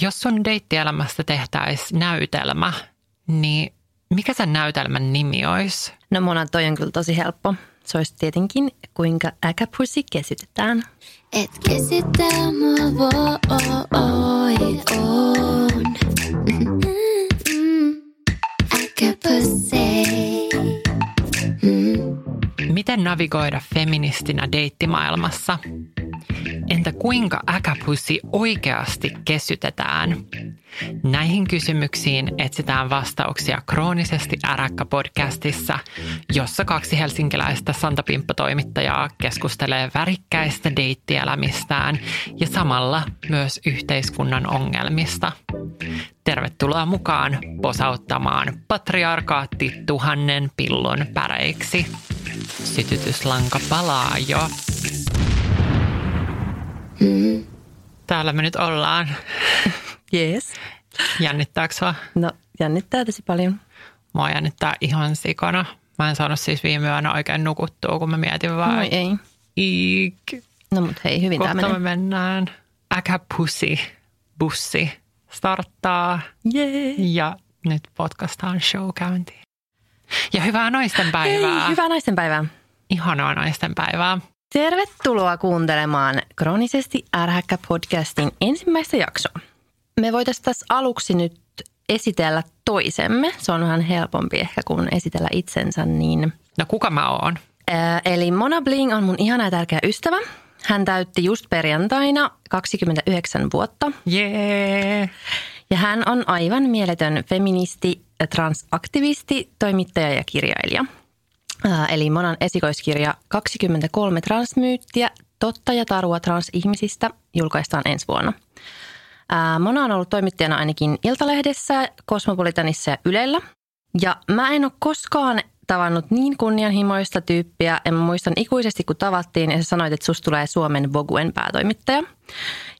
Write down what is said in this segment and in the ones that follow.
jos sun deittielämästä tehtäisiin näytelmä, niin mikä sen näytelmän nimi olisi? No Mona, toi on kyllä tosi helppo. Se olisi tietenkin, kuinka äkäpussi kesytetään. Et kesytä mua voi on. Mm, Äkäpussei. Miten navigoida feministinä deittimaailmassa? Entä kuinka äkäpussi oikeasti kesytetään? Näihin kysymyksiin etsitään vastauksia kroonisesti äräkkä podcastissa, jossa kaksi helsinkiläistä Santapimppa-toimittajaa keskustelee värikkäistä deittielämistään ja samalla myös yhteiskunnan ongelmista. Tervetuloa mukaan posauttamaan patriarkaatti tuhannen pillon päreiksi. Sytytyslanka palaa jo. Täällä me nyt ollaan. Yes. Jännittääkö sua? No jännittää tosi paljon. Mua jännittää ihan sikana. Mä en saanut siis viime yönä oikein nukuttua, kun mä mietin vaan. Moi ei. Iik. No mut hei, hyvin tää Kohta me menee. mennään. Äkäpussi bussi starttaa Jee. ja nyt podcastaan show käyntiin. Ja hyvää naisten päivää. Hei, hyvää naistenpäivää. Ihanaa naisten päivää. Tervetuloa kuuntelemaan Kroonisesti ärhäkkä podcastin ensimmäistä jaksoa. Me voitaisiin tässä aluksi nyt esitellä toisemme. Se on vähän helpompi ehkä kuin esitellä itsensä. Niin. No kuka mä oon? Ää, eli Mona Bling on mun ihana ja tärkeä ystävä. Hän täytti just perjantaina 29 vuotta Jee. ja hän on aivan mieletön feministi, transaktivisti, toimittaja ja kirjailija. Eli Monan esikoiskirja 23 transmyyttiä, totta ja tarua transihmisistä julkaistaan ensi vuonna. Mona on ollut toimittajana ainakin Iltalehdessä, Kosmopolitanissa ja Ylellä. Ja mä en ole koskaan tavannut niin kunnianhimoista tyyppiä. Mä muistan ikuisesti, kun tavattiin ja sä sanoit, että susta tulee Suomen Voguen päätoimittaja.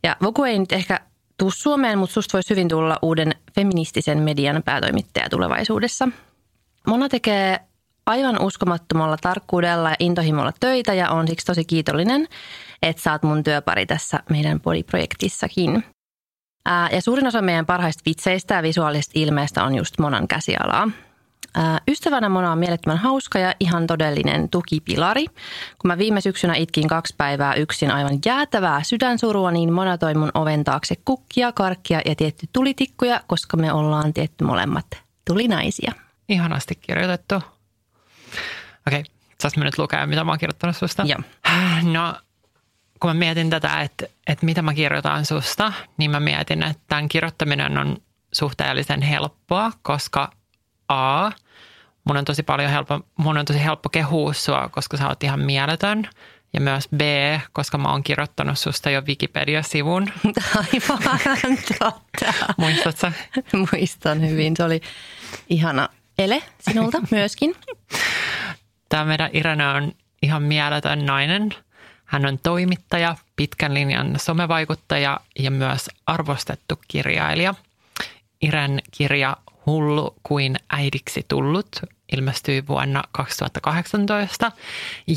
Ja Vogue ei nyt ehkä tuu Suomeen, mutta susta voisi hyvin tulla uuden feministisen median päätoimittaja tulevaisuudessa. Mona tekee aivan uskomattomalla tarkkuudella ja intohimolla töitä ja on siksi tosi kiitollinen, että saat mun työpari tässä meidän podiprojektissakin. Ää, Ja suurin osa meidän parhaista vitseistä ja visuaalisesta ilmeestä on just Monan käsialaa. Ystävänä Mona on mielettömän hauska ja ihan todellinen tukipilari. Kun mä viime syksynä itkin kaksi päivää yksin aivan jäätävää sydänsurua, niin Mona toi mun oven taakse kukkia, karkkia ja tietty tulitikkuja, koska me ollaan tietty molemmat tulinaisia. Ihanasti kirjoitettu. Okei, saas mä nyt lukea, mitä mä oon kirjoittanut susta? Joo. No, kun mä mietin tätä, että, että mitä mä kirjoitan susta, niin mä mietin, että tämän kirjoittaminen on suhteellisen helppoa, koska A, mun on tosi paljon helppo, mun on tosi helppo kehua sua, koska sä oot ihan mieletön. Ja myös B, koska mä oon kirjoittanut susta jo Wikipedia-sivun. Aivan totta. Muistatko? Muistan hyvin. Se oli ihana ele sinulta myöskin. Tämä meidän Irene on ihan mieletön nainen. Hän on toimittaja, pitkän linjan somevaikuttaja ja myös arvostettu kirjailija. Iren kirja Hullu kuin äidiksi tullut ilmestyi vuonna 2018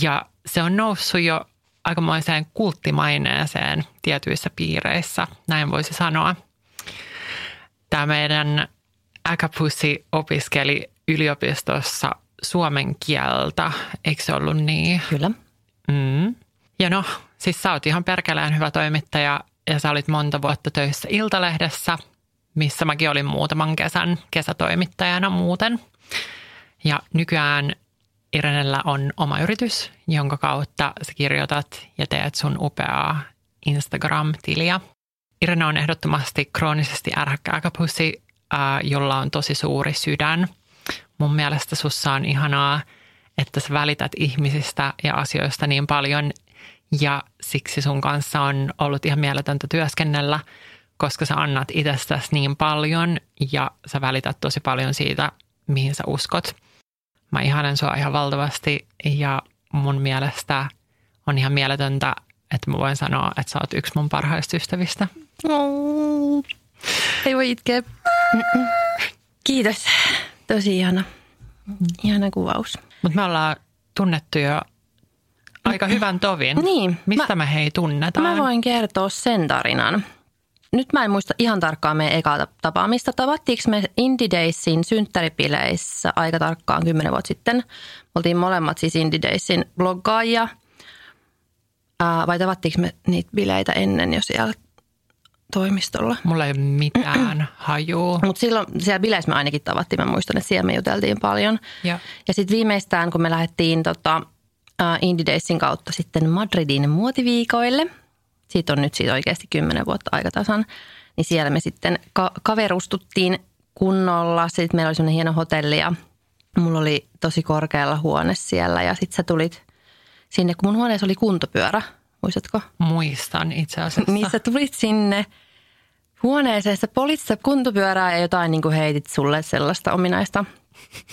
ja se on noussut jo aikamoiseen kulttimaineeseen tietyissä piireissä, näin voisi sanoa. Tämä meidän äkäpussi opiskeli yliopistossa suomen kieltä, eikö se ollut niin? Kyllä. Mm. Ja no, siis sä oot ihan perkeleen hyvä toimittaja ja sä olit monta vuotta töissä Iltalehdessä, missä mäkin olin muutaman kesän kesätoimittajana muuten. Ja nykyään Irenellä on oma yritys, jonka kautta sä kirjoitat ja teet sun upeaa Instagram-tiliä. Irene on ehdottomasti kroonisesti ärhäkkä äkäpussi, äh, jolla on tosi suuri sydän. Mun mielestä sussa on ihanaa, että sä välität ihmisistä ja asioista niin paljon ja siksi sun kanssa on ollut ihan mieletöntä työskennellä, koska sä annat itsestäsi niin paljon ja sä välität tosi paljon siitä, mihin sä uskot. Mä ihanen sua ihan valtavasti ja mun mielestä on ihan mieletöntä, että mä voin sanoa, että sä oot yksi mun parhaista ystävistä. Ei voi itkeä. Kiitos. Tosi ihana. Ihana kuvaus. Mutta me ollaan tunnettu jo aika hyvän tovin. Niin, Mistä mä- me hei tunnetaan? Mä voin kertoa sen tarinan. Nyt mä en muista ihan tarkkaan meidän ekaa tapaamista. Tavattiinko me Indie Daysin synttäripileissä aika tarkkaan kymmenen vuotta sitten. Me oltiin molemmat siis Indie Daysin bloggaajia. Ää, vai tavattiinko me niitä bileitä ennen jo siellä toimistolla? Mulla ei ole mitään hajua. Mutta silloin siellä bileissä me ainakin tavattiin. Mä muistan, että siellä me juteltiin paljon. Ja Ja sitten viimeistään, kun me lähdettiin tota, uh, Indie Daysin kautta sitten Madridin muotiviikoille, siitä on nyt siitä oikeasti kymmenen vuotta aikatasan, niin siellä me sitten ka- kaverustuttiin kunnolla. Sitten meillä oli semmoinen hieno hotelli ja mulla oli tosi korkealla huone siellä ja sitten sä tulit sinne, kun mun huoneessa oli kuntopyörä, muistatko? muistan itse asiassa. Niin sä tulit sinne huoneeseen, sitä kuntopyörää ja jotain niin kuin heitit sulle sellaista ominaista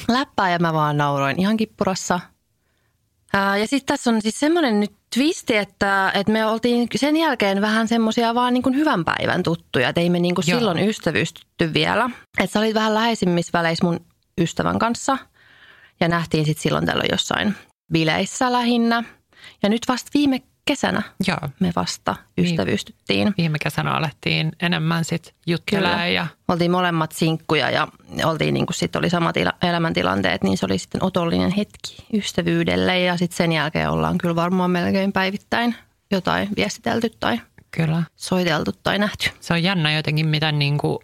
läppää ja mä vaan nauroin ihan kippurassa. Ää, ja sitten tässä on siis semmoinen nyt twisti, että, että me oltiin sen jälkeen vähän semmoisia vaan niin kuin hyvän päivän tuttuja, että ei me niin kuin Joo. silloin ystävystytty vielä. Että sä olit vähän läheisimmissä väleissä mun ystävän kanssa ja nähtiin sitten silloin tällöin jossain bileissä lähinnä. Ja nyt vasta viime kesänä Joo. me vasta ystävystyttiin. Viime kesänä alettiin enemmän sit juttelemaan ja Oltiin molemmat sinkkuja ja oltiin niin sit oli samat ila- elämäntilanteet, niin se oli sitten otollinen hetki ystävyydelle. Ja sitten sen jälkeen ollaan kyllä varmaan melkein päivittäin jotain viestitelty tai kyllä. soiteltu tai nähty. Se on jännä jotenkin, miten niin kuin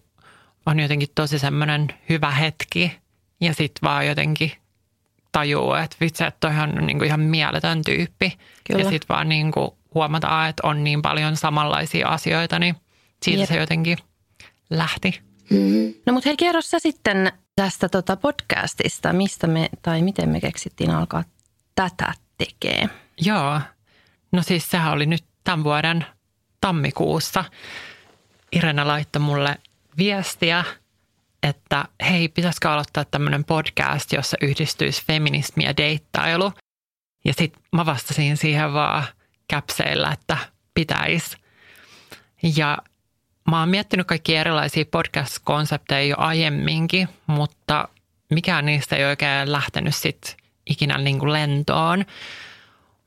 on jotenkin tosi semmoinen hyvä hetki ja sitten vaan jotenkin tajuu, että vitsi, että toihan on niin kuin ihan mieletön tyyppi. Kyllä. Ja sitten vaan niin kuin huomataan, että on niin paljon samanlaisia asioita, niin siitä Jep. se jotenkin lähti. No mutta hei, kerro sä sitten tästä tota podcastista, mistä me tai miten me keksittiin alkaa tätä tekee. Joo, no siis sehän oli nyt tämän vuoden tammikuussa. Irena laittoi mulle viestiä, että hei, pitäisikö aloittaa tämmöinen podcast, jossa yhdistyisi feminismi ja deittailu. Ja sitten mä vastasin siihen vaan käpseillä, että pitäisi. Ja mä oon miettinyt kaikki erilaisia podcast-konsepteja jo aiemminkin, mutta mikään niistä ei oikein lähtenyt sit ikinä niin kuin lentoon.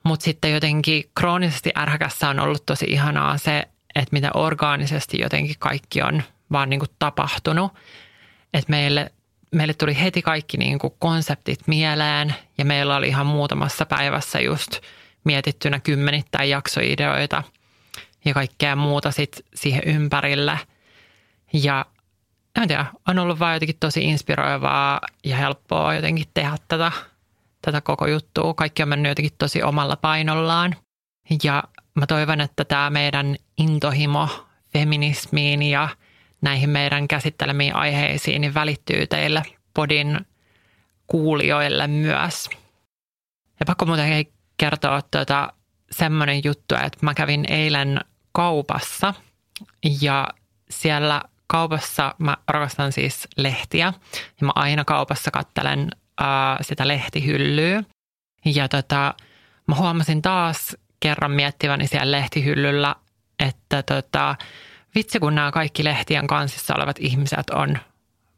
Mutta sitten jotenkin kroonisesti ärhäkässä on ollut tosi ihanaa se, että miten orgaanisesti jotenkin kaikki on vaan niin kuin tapahtunut. Että meille, meille tuli heti kaikki niin kuin konseptit mieleen ja meillä oli ihan muutamassa päivässä just mietittynä kymmenittäin jaksoideoita ja kaikkea muuta sit siihen ympärille. Ja en tiedä, on ollut vaan jotenkin tosi inspiroivaa ja helppoa jotenkin tehdä tätä, tätä koko juttua. Kaikki on mennyt jotenkin tosi omalla painollaan. Ja mä toivon, että tämä meidän intohimo feminismiin ja näihin meidän käsittelemiin aiheisiin niin välittyy teille podin kuulijoille myös. Ja pakko muuten kertoa tuota, semmoinen juttu, että mä kävin eilen kaupassa ja siellä kaupassa mä rakastan siis lehtiä ja mä aina kaupassa kattelen ää, sitä lehtihyllyä. Ja tota, mä huomasin taas kerran miettiväni siellä lehtihyllyllä, että tota, vitsi kun nämä kaikki lehtien kansissa olevat ihmiset on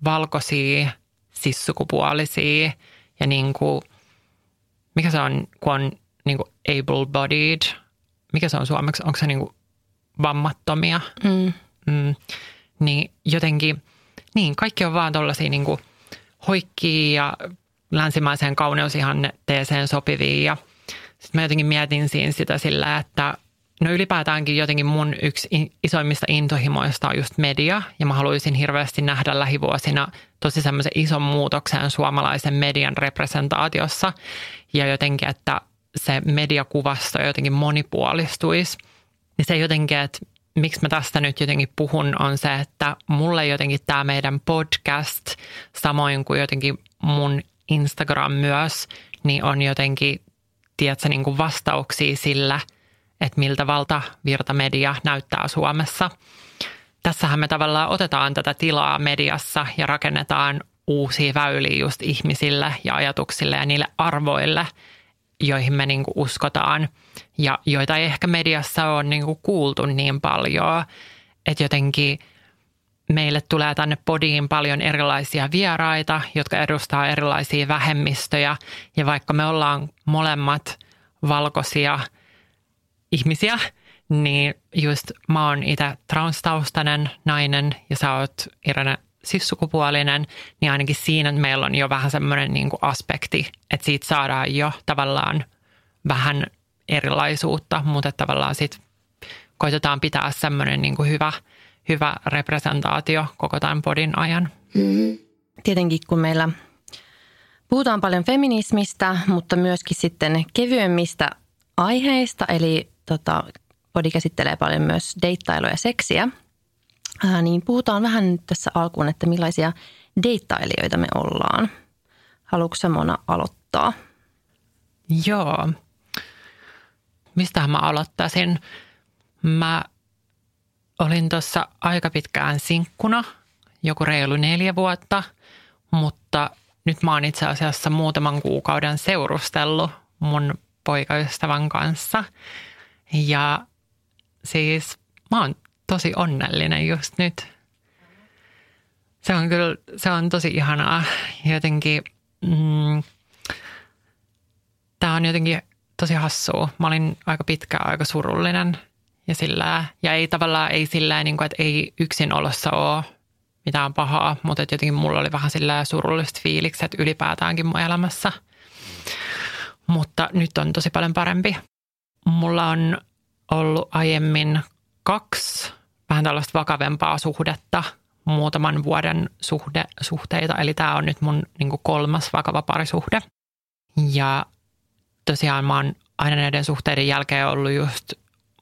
valkoisia, sissukupuolisia ja niin kuin, mikä se on, kun on niin kuin able-bodied, mikä se on suomeksi, onko se niin kuin vammattomia, Mm. mm, niin jotenkin, niin kaikki on vaan tuollaisia niin kuin hoikkia ja länsimaiseen kauneusihanteeseen sopivia. Ja sitten mä jotenkin mietin siinä sitä sillä, että no ylipäätäänkin jotenkin mun yksi isoimmista intohimoista on just media. Ja mä haluaisin hirveästi nähdä lähivuosina tosi semmoisen ison muutoksen suomalaisen median representaatiossa. Ja jotenkin, että se mediakuvasto jotenkin monipuolistuisi. Niin se jotenkin, että miksi mä tästä nyt jotenkin puhun, on se, että mulle jotenkin tämä meidän podcast, samoin kuin jotenkin mun Instagram myös, niin on jotenkin, tiedätkö, niin kuin vastauksia sillä, että miltä valtavirtamedia näyttää Suomessa. Tässähän me tavallaan otetaan tätä tilaa mediassa ja rakennetaan uusia väyliä just ihmisille ja ajatuksille ja niille arvoille, joihin me niin kuin uskotaan ja joita ei ehkä mediassa ole niin kuin kuultu niin paljon, että jotenkin meille tulee tänne podiin paljon erilaisia vieraita, jotka edustaa erilaisia vähemmistöjä ja vaikka me ollaan molemmat valkoisia ihmisiä, niin just mä oon itse transtaustainen nainen ja sä oot Irene sissukupuolinen, niin ainakin siinä meillä on jo vähän semmoinen niin aspekti, että siitä saadaan jo tavallaan vähän erilaisuutta, mutta tavallaan sitten koitetaan pitää semmoinen niin hyvä, hyvä representaatio koko tämän podin ajan. Mm-hmm. Tietenkin kun meillä puhutaan paljon feminismistä, mutta myöskin sitten kevyemmistä aiheista, eli tota, podi käsittelee paljon myös deittailua ja seksiä – Ää, niin puhutaan vähän nyt tässä alkuun, että millaisia deittailijoita me ollaan. Haluatko Mona aloittaa? Joo. Mistähän mä aloittaisin? Mä olin tuossa aika pitkään sinkkuna, joku reilu neljä vuotta, mutta nyt mä oon itse asiassa muutaman kuukauden seurustellut mun poikaystävän kanssa. Ja siis mä oon tosi onnellinen just nyt. Se on kyllä, se on tosi ihanaa. Jotenkin, mm, tämä on jotenkin tosi hassua. Mä olin aika pitkään aika surullinen ja sillä, ja ei tavallaan, ei sillä niin kuin, että ei yksin olossa ole mitään pahaa, mutta että jotenkin mulla oli vähän sillä surulliset fiilikset ylipäätäänkin mun elämässä. Mutta nyt on tosi paljon parempi. Mulla on ollut aiemmin kaksi vähän tällaista vakavempaa suhdetta, muutaman vuoden suhde, suhteita. Eli tämä on nyt mun niin kolmas vakava parisuhde. Ja tosiaan mä oon aina näiden suhteiden jälkeen ollut just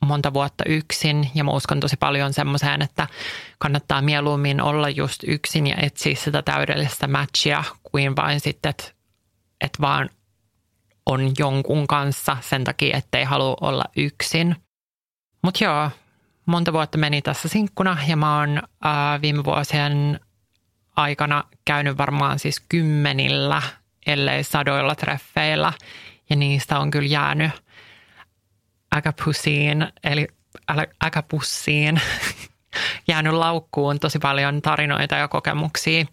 monta vuotta yksin ja mä uskon tosi paljon semmoiseen, että kannattaa mieluummin olla just yksin ja etsiä sitä täydellistä matchia kuin vain sitten, että, että vaan on jonkun kanssa sen takia, ettei halua olla yksin. Mutta joo, monta vuotta meni tässä sinkkuna ja mä oon äh, viime vuosien aikana käynyt varmaan siis kymmenillä, ellei sadoilla treffeillä. Ja niistä on kyllä jäänyt äkäpussiin, eli äkäpussiin, jäänyt laukkuun tosi paljon tarinoita ja kokemuksia.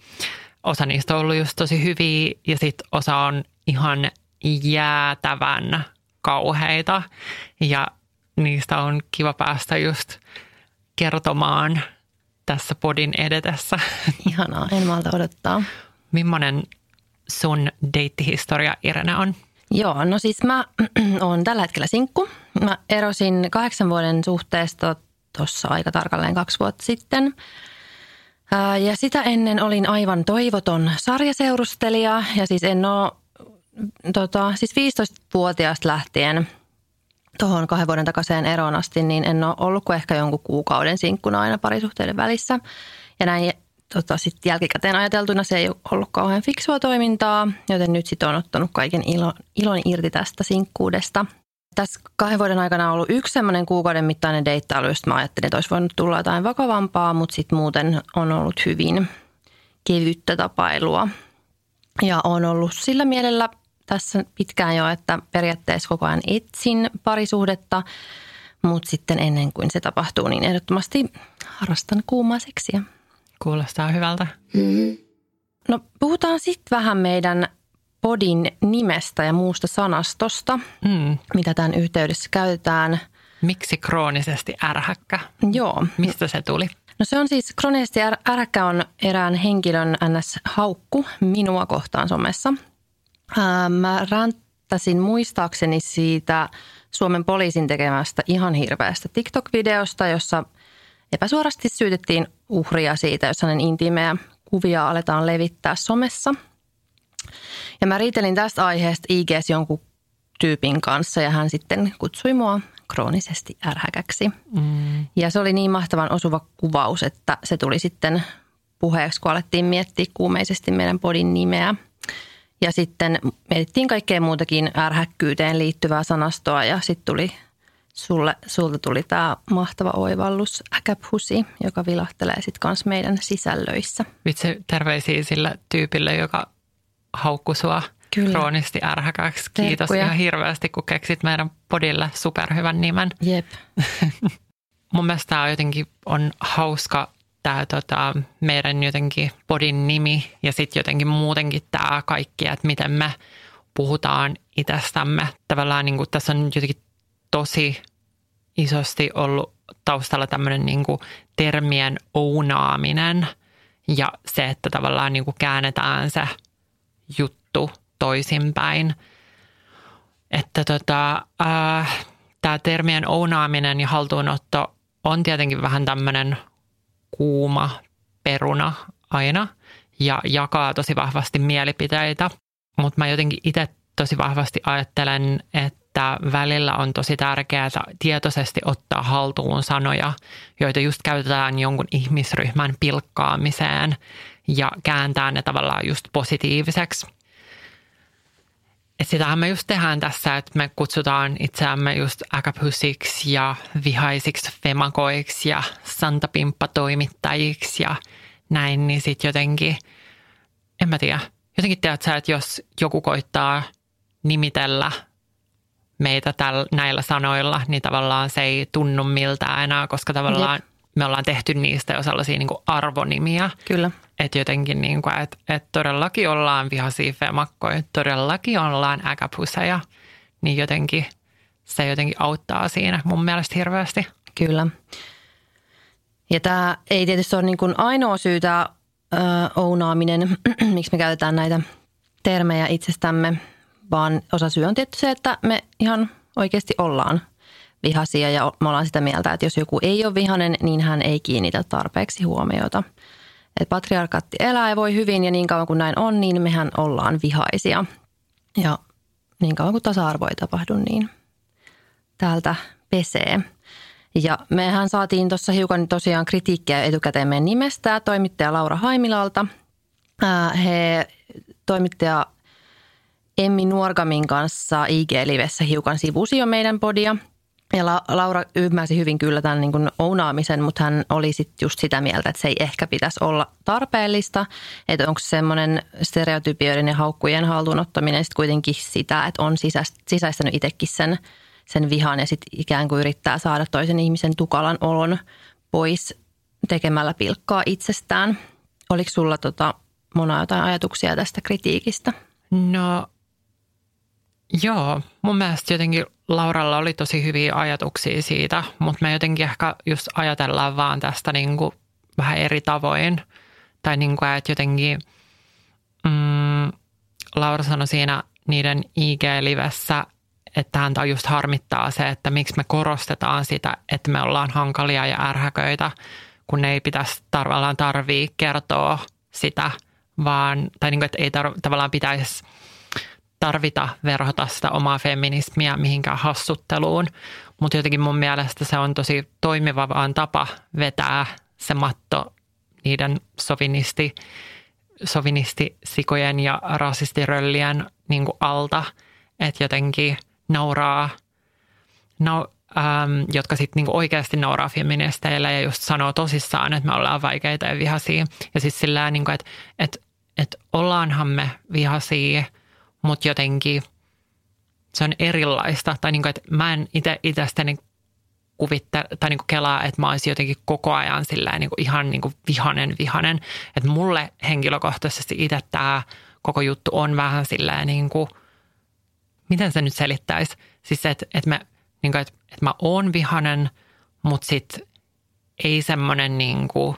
Osa niistä on ollut just tosi hyviä ja sitten osa on ihan jäätävän kauheita. Ja niistä on kiva päästä just kertomaan tässä podin edetessä. Ihanaa, en malta odottaa. Millainen sun deittihistoria Irene on? Joo, no siis mä oon tällä hetkellä sinkku. Mä erosin kahdeksan vuoden suhteesta tuossa aika tarkalleen kaksi vuotta sitten. Ja sitä ennen olin aivan toivoton sarjaseurustelija ja siis en ole, tota, siis 15-vuotiaasta lähtien – tuohon kahden vuoden takaiseen eroon asti, niin en ole ollut kuin ehkä jonkun kuukauden sinkkuna aina parisuhteiden välissä. Ja näin tota, sitten jälkikäteen ajateltuna se ei ollut kauhean fiksua toimintaa, joten nyt sitten on ottanut kaiken ilon, ilon irti tästä sinkkuudesta. Tässä kahden vuoden aikana on ollut yksi semmoinen kuukauden mittainen deittailu, josta mä ajattelin, että olisi voinut tulla jotain vakavampaa, mutta sitten muuten on ollut hyvin kevyttä tapailua. Ja on ollut sillä mielellä tässä pitkään jo, että periaatteessa koko ajan etsin parisuhdetta, mutta sitten ennen kuin se tapahtuu, niin ehdottomasti harrastan kuumaa seksiä. Kuulostaa hyvältä. Mm-hmm. No puhutaan sitten vähän meidän podin nimestä ja muusta sanastosta, mm. mitä tämän yhteydessä käytetään. Miksi kroonisesti ärhäkkä? Joo. Mistä se tuli? No se on siis, kroonisesti ärhäkkä on erään henkilön ns-haukku minua kohtaan somessa – Mä ranttasin muistaakseni siitä Suomen poliisin tekemästä ihan hirveästä TikTok-videosta, jossa epäsuorasti syytettiin uhria siitä, jos hänen intiimejä kuvia aletaan levittää somessa. Ja mä riitelin tästä aiheesta IGS jonkun tyypin kanssa ja hän sitten kutsui mua kroonisesti ärhäkäksi. Mm. Ja se oli niin mahtavan osuva kuvaus, että se tuli sitten puheeksi, kun alettiin miettiä kuumeisesti meidän podin nimeä – Ja sitten mietittiin kaikkea muutakin ärhäkkyyteen liittyvää sanastoa ja sitten tuli sulle, sulta tuli tämä mahtava oivallus äkäphusi, joka vilahtelee sitten kans meidän sisällöissä. Vitsi, terveisiä sille tyypille, joka haukku sua Kyllä. kroonisti ärhäkäksi. Kiitos Terkkuja. ihan hirveästi, kun keksit meidän podille superhyvän nimen. Jep. Mun mielestä tämä jotenkin on hauska tämä tota, meidän jotenkin podin nimi ja sitten jotenkin muutenkin tämä kaikki, että miten me puhutaan itsestämme. Tavallaan niin kuin tässä on jotenkin tosi isosti ollut taustalla tämmöinen niin kuin termien ounaaminen ja se, että tavallaan niin kuin käännetään se juttu toisinpäin. Että tota, äh, tämä termien ounaaminen ja haltuunotto on tietenkin vähän tämmöinen kuuma peruna aina ja jakaa tosi vahvasti mielipiteitä. Mutta mä jotenkin itse tosi vahvasti ajattelen, että välillä on tosi tärkeää tietoisesti ottaa haltuun sanoja, joita just käytetään jonkun ihmisryhmän pilkkaamiseen ja kääntää ne tavallaan just positiiviseksi. Et sitähän me just tehdään tässä, että me kutsutaan itseämme just äkäpysiksi ja vihaisiksi femakoiksi ja santapimppatoimittajiksi ja näin, niin sitten jotenkin, en mä tiedä, jotenkin tiedät sä, että jos joku koittaa nimitellä meitä täl, näillä sanoilla, niin tavallaan se ei tunnu miltään enää, koska tavallaan Jep. Me ollaan tehty niistä jo sellaisia niin kuin arvonimiä. Kyllä. Että jotenkin niin kuin, että, että todellakin ollaan vihaisia femakkoja, todellakin ollaan äkäpuseja, niin jotenkin se jotenkin auttaa siinä mun mielestä hirveästi. Kyllä. Ja tämä ei tietysti ole niin kuin ainoa syy tämä ö, ounaaminen, miksi me käytetään näitä termejä itsestämme, vaan osa syy on tietysti se, että me ihan oikeasti ollaan vihaisia ja me ollaan sitä mieltä, että jos joku ei ole vihainen, niin hän ei kiinnitä tarpeeksi huomiota. Et patriarkaatti elää ja voi hyvin ja niin kauan kuin näin on, niin mehän ollaan vihaisia. Ja niin kauan kuin tasa-arvo ei tapahdu, niin täältä pesee. Ja mehän saatiin tuossa hiukan tosiaan kritiikkiä etukäteen meidän nimestä toimittaja Laura Haimilalta. He toimittaja Emmi Nuorgamin kanssa IG-livessä hiukan sivusi jo meidän podia. Ja La- Laura ymmärsi hyvin kyllä tämän niin kuin ounaamisen, mutta hän oli sitten just sitä mieltä, että se ei ehkä pitäisi olla tarpeellista. Että onko semmoinen stereotypioiden ja haukkujen haltuunottaminen sitten kuitenkin sitä, että on sisäist- sisäistänyt itsekin sen, sen vihan ja sitten ikään kuin yrittää saada toisen ihmisen tukalan olon pois tekemällä pilkkaa itsestään. Oliko sulla tota, Mona jotain ajatuksia tästä kritiikistä? No joo, mun mielestä jotenkin Lauralla oli tosi hyviä ajatuksia siitä, mutta me jotenkin ehkä just ajatellaan vaan tästä niin kuin vähän eri tavoin. Tai niin kuin, että jotenkin mm, Laura sanoi siinä niiden IG-livessä, että häntä just harmittaa se, että miksi me korostetaan sitä, että me ollaan hankalia ja ärhäköitä, kun ei pitäisi tavallaan tarvii kertoa sitä, vaan, tai niin kuin, että ei tar- tavallaan pitäisi tarvita verhota sitä omaa feminismiä mihinkään hassutteluun, mutta jotenkin mun mielestä se on tosi toimiva vaan tapa vetää se matto niiden sovinisti, sovinistisikojen ja rasistiröllien niin kuin alta, että jotenkin nauraa, nau, äm, jotka sitten niinku oikeasti nauraa feministeille ja just sanoo tosissaan, että me ollaan vaikeita ja vihaisia. Ja siis sillä niinku, että et, et ollaanhan me vihaisia, mutta jotenkin se on erilaista. Tai niinku, että mä en itse itsestäni kuvitte, tai niinku kelaa, että mä olisin jotenkin koko ajan sillä niinku ihan niinku vihanen vihanen. Että mulle henkilökohtaisesti itse tämä koko juttu on vähän silleen niin kuin, miten se nyt selittäisi? Siis se, että, että, me, niin kuin, että, että mä oon vihanen, mutta sit ei semmoinen niin kuin,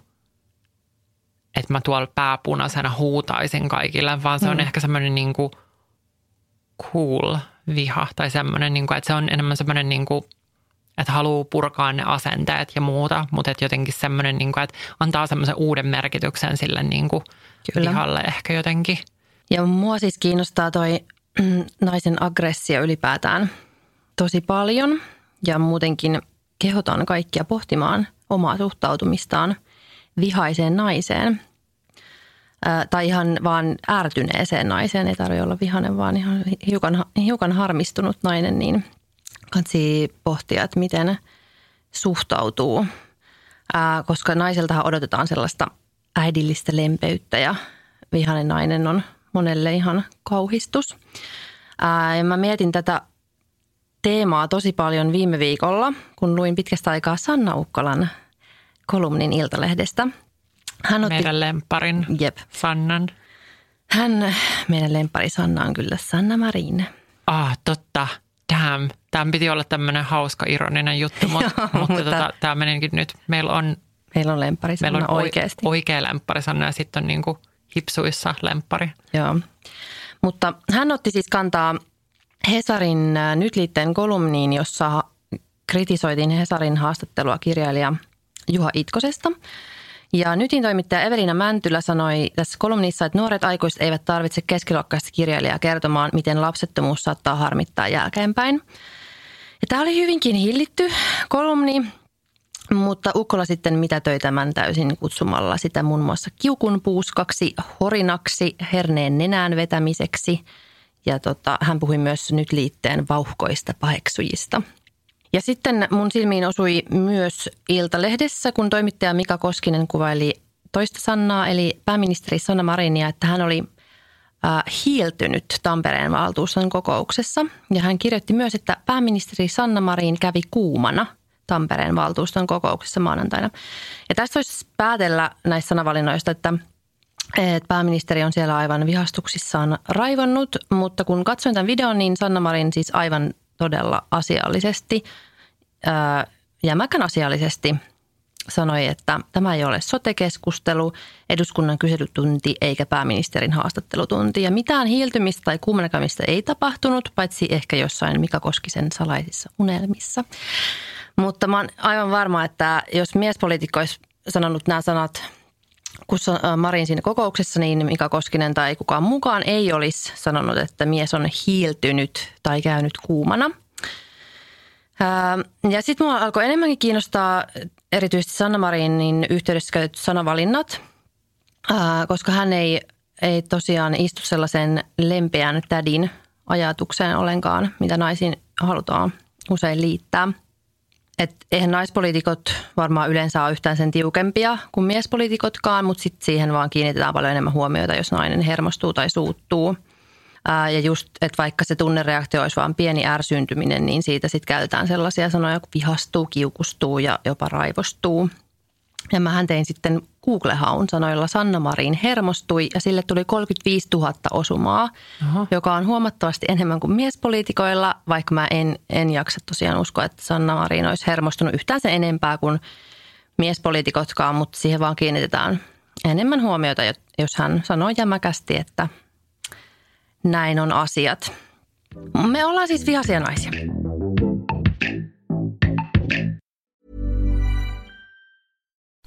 että mä tuolla pääpunaisena huutaisin kaikille, vaan se on Mm. ehkä semmoinen niin kuin cool viha tai semmoinen, niin kuin, että se on enemmän semmoinen niin kuin, että haluaa purkaa ne asenteet ja muuta, mutta että jotenkin semmoinen, niin kuin, että antaa semmoisen uuden merkityksen sille niin kuin Kyllä. vihalle ehkä jotenkin. Ja mua siis kiinnostaa toi naisen aggressio ylipäätään tosi paljon ja muutenkin kehotan kaikkia pohtimaan omaa suhtautumistaan vihaiseen naiseen. Ää, tai ihan vaan ärtyneeseen naiseen, ei tarvitse olla vihainen, vaan ihan hiukan, hiukan harmistunut nainen, niin kansi pohtia, että miten suhtautuu. Ää, koska naiseltahan odotetaan sellaista äidillistä lempeyttä ja vihainen nainen on monelle ihan kauhistus. Ää, ja mä mietin tätä teemaa tosi paljon viime viikolla, kun luin pitkästä aikaa Sanna Ukkolan kolumnin Iltalehdestä. Hän otti, meidän lemparin jep. Sannan. Hän, meidän lempari Sanna on kyllä Sanna Marin. Ah, totta. Damn. Tämä piti olla tämmöinen hauska, ironinen juttu, mutta, Joo, mutta, mutta tota, tämä menikin nyt. Meillä on, meillä on lempari Sanna meillä on oikeasti. oikea lempari Sanna ja sitten on niin kuin hipsuissa lempari. Joo. Mutta hän otti siis kantaa Hesarin äh, nyt liitteen kolumniin, jossa kritisoitiin Hesarin haastattelua kirjailija Juha Itkosesta. Ja nytin toimittaja Evelina Mäntylä sanoi tässä kolumnissa, että nuoret aikuiset eivät tarvitse keskiluokkaista kirjailijaa kertomaan, miten lapsettomuus saattaa harmittaa jälkeenpäin. Ja tämä oli hyvinkin hillitty kolumni, mutta Ukkola sitten mitä töi tämän täysin kutsumalla sitä muun muassa kiukun puuskaksi, horinaksi, herneen nenään vetämiseksi – ja tota, hän puhui myös nyt liitteen vauhkoista paheksujista. Ja sitten mun silmiin osui myös Iltalehdessä, kun toimittaja Mika Koskinen kuvaili toista Sannaa, eli pääministeri Sanna Marinia, että hän oli äh, hiiltynyt Tampereen valtuuston kokouksessa. Ja hän kirjoitti myös, että pääministeri Sanna Marin kävi kuumana Tampereen valtuuston kokouksessa maanantaina. Ja tästä olisi päätellä näistä sanavalinnoista, että – että pääministeri on siellä aivan vihastuksissaan raivonnut, mutta kun katsoin tämän videon, niin Sanna Marin siis aivan todella asiallisesti, ää, jämäkän asiallisesti sanoi, että tämä ei ole sotekeskustelu, eduskunnan kyselytunti eikä pääministerin haastattelutunti. Ja mitään hiiltymistä tai kuumenekamista ei tapahtunut, paitsi ehkä jossain Mika Koskisen salaisissa unelmissa. Mutta mä oon aivan varma, että jos miespoliitikko olisi sanonut nämä sanat kun äh, Marin siinä kokouksessa, niin Mika Koskinen tai kukaan mukaan ei olisi sanonut, että mies on hiiltynyt tai käynyt kuumana. Äh, ja sitten mua alkoi enemmänkin kiinnostaa erityisesti Sanna Marinin yhteydessä käytetyt sanavalinnat, äh, koska hän ei, ei tosiaan istu sellaisen lempeän tädin ajatukseen ollenkaan, mitä naisiin halutaan usein liittää – et eihän naispoliitikot varmaan yleensä ole yhtään sen tiukempia kuin miespoliitikotkaan, mutta sitten siihen vaan kiinnitetään paljon enemmän huomiota, jos nainen hermostuu tai suuttuu. Ää, ja just, että vaikka se tunnereaktio olisi vain pieni ärsyntyminen, niin siitä sitten käytetään sellaisia sanoja kuin vihastuu, kiukustuu ja jopa raivostuu. Ja mähän tein sitten Google-haun sanoilla Sanna Marin hermostui ja sille tuli 35 000 osumaa, Oho. joka on huomattavasti enemmän kuin miespoliitikoilla, vaikka mä en, en jaksa tosiaan uskoa, että Sanna Marin olisi hermostunut yhtään se enempää kuin miespoliitikotkaan, mutta siihen vaan kiinnitetään enemmän huomiota, jos hän sanoo jämäkästi, että näin on asiat. Me ollaan siis vihaisia naisia.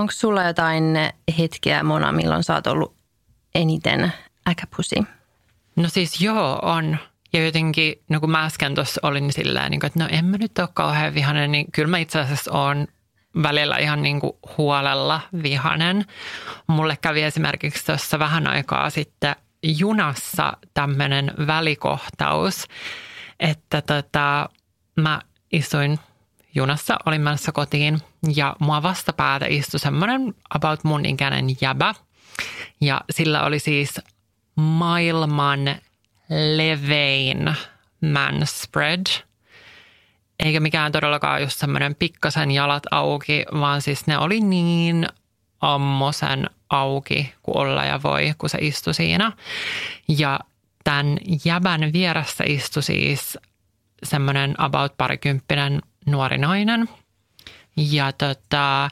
Onko sulla jotain hetkeä, Mona, milloin sä oot ollut eniten äkäpusi? No siis joo, on. Ja jotenkin, no kun mä äsken tuossa olin niin kuin, että no en mä nyt ole kauhean vihanen, niin kyllä mä itse asiassa oon välillä ihan niin kuin huolella vihanen. Mulle kävi esimerkiksi tuossa vähän aikaa sitten junassa tämmöinen välikohtaus, että tota, mä istuin junassa, olin menossa kotiin ja mua vastapäätä istui semmoinen about mun ikäinen jäbä. Ja sillä oli siis maailman levein man spread. Eikä mikään todellakaan just semmoinen pikkasen jalat auki, vaan siis ne oli niin ammosen auki kuin olla ja voi, kun se istui siinä. Ja tämän jäbän vieressä istui siis semmoinen about parikymppinen nuori nainen. Ja tota,